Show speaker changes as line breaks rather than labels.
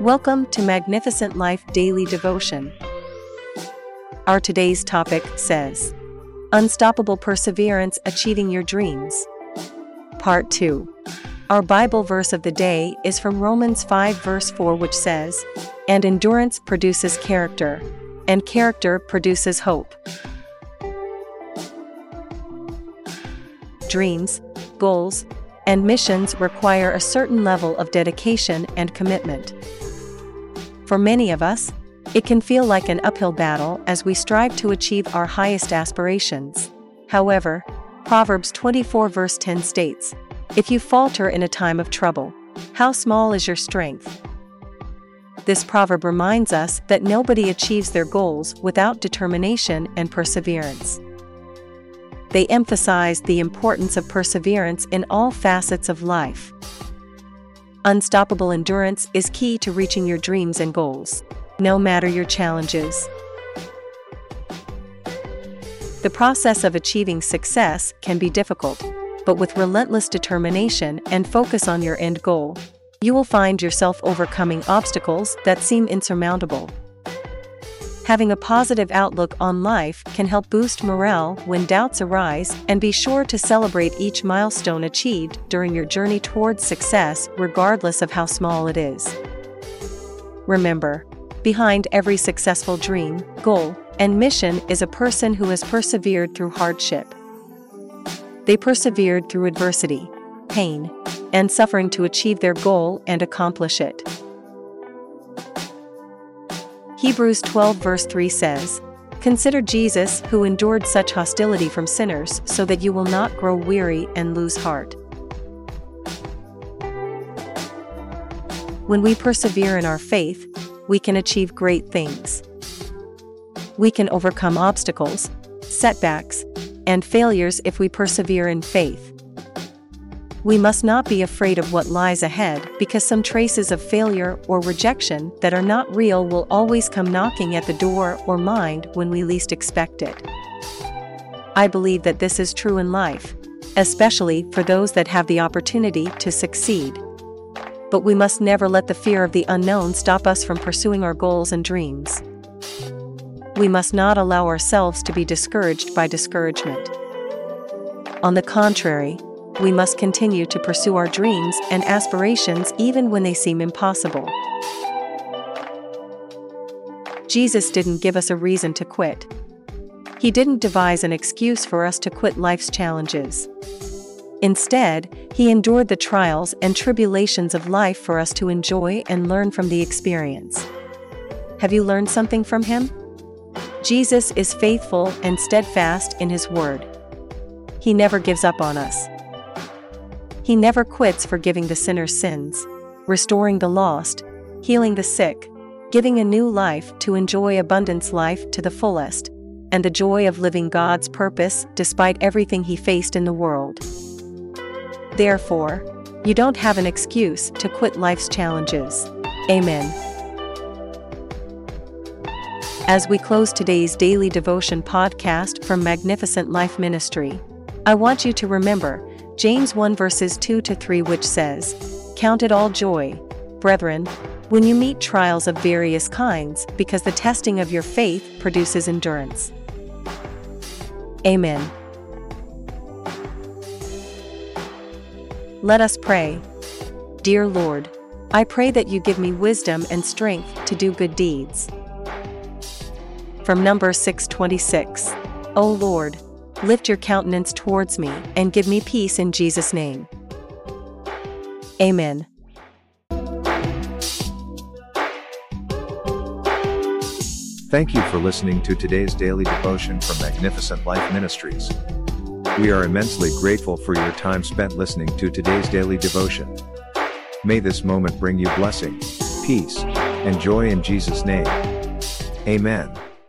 Welcome to Magnificent Life Daily Devotion. Our today's topic says Unstoppable Perseverance Achieving Your Dreams. Part 2. Our Bible verse of the day is from Romans 5, verse 4, which says, And endurance produces character, and character produces hope. Dreams, goals, and missions require a certain level of dedication and commitment. For many of us, it can feel like an uphill battle as we strive to achieve our highest aspirations. However, Proverbs 24 verse 10 states, If you falter in a time of trouble, how small is your strength? This proverb reminds us that nobody achieves their goals without determination and perseverance they emphasize the importance of perseverance in all facets of life. Unstoppable endurance is key to reaching your dreams and goals, no matter your challenges. The process of achieving success can be difficult, but with relentless determination and focus on your end goal, you will find yourself overcoming obstacles that seem insurmountable. Having a positive outlook on life can help boost morale when doubts arise, and be sure to celebrate each milestone achieved during your journey towards success, regardless of how small it is. Remember, behind every successful dream, goal, and mission is a person who has persevered through hardship. They persevered through adversity, pain, and suffering to achieve their goal and accomplish it. Hebrews 12 verse 3 says, Consider Jesus who endured such hostility from sinners so that you will not grow weary and lose heart. When we persevere in our faith, we can achieve great things. We can overcome obstacles, setbacks, and failures if we persevere in faith. We must not be afraid of what lies ahead because some traces of failure or rejection that are not real will always come knocking at the door or mind when we least expect it. I believe that this is true in life, especially for those that have the opportunity to succeed. But we must never let the fear of the unknown stop us from pursuing our goals and dreams. We must not allow ourselves to be discouraged by discouragement. On the contrary, we must continue to pursue our dreams and aspirations even when they seem impossible. Jesus didn't give us a reason to quit. He didn't devise an excuse for us to quit life's challenges. Instead, He endured the trials and tribulations of life for us to enjoy and learn from the experience. Have you learned something from Him? Jesus is faithful and steadfast in His word. He never gives up on us. He never quits forgiving the sinner's sins, restoring the lost, healing the sick, giving a new life to enjoy abundance life to the fullest, and the joy of living God's purpose despite everything he faced in the world. Therefore, you don't have an excuse to quit life's challenges. Amen. As we close today's daily devotion podcast from Magnificent Life Ministry, I want you to remember James 1 verses 2 to 3, which says, Count it all joy, brethren, when you meet trials of various kinds, because the testing of your faith produces endurance. Amen. Let us pray. Dear Lord, I pray that you give me wisdom and strength to do good deeds. From number 626. O Lord, lift your countenance towards me, and give me peace in Jesus' name. Amen.
Thank you for listening to today's daily devotion from Magnificent Life Ministries. We are immensely grateful for your time spent listening to today's daily devotion. May this moment bring you blessing, peace, and joy in Jesus' name. Amen.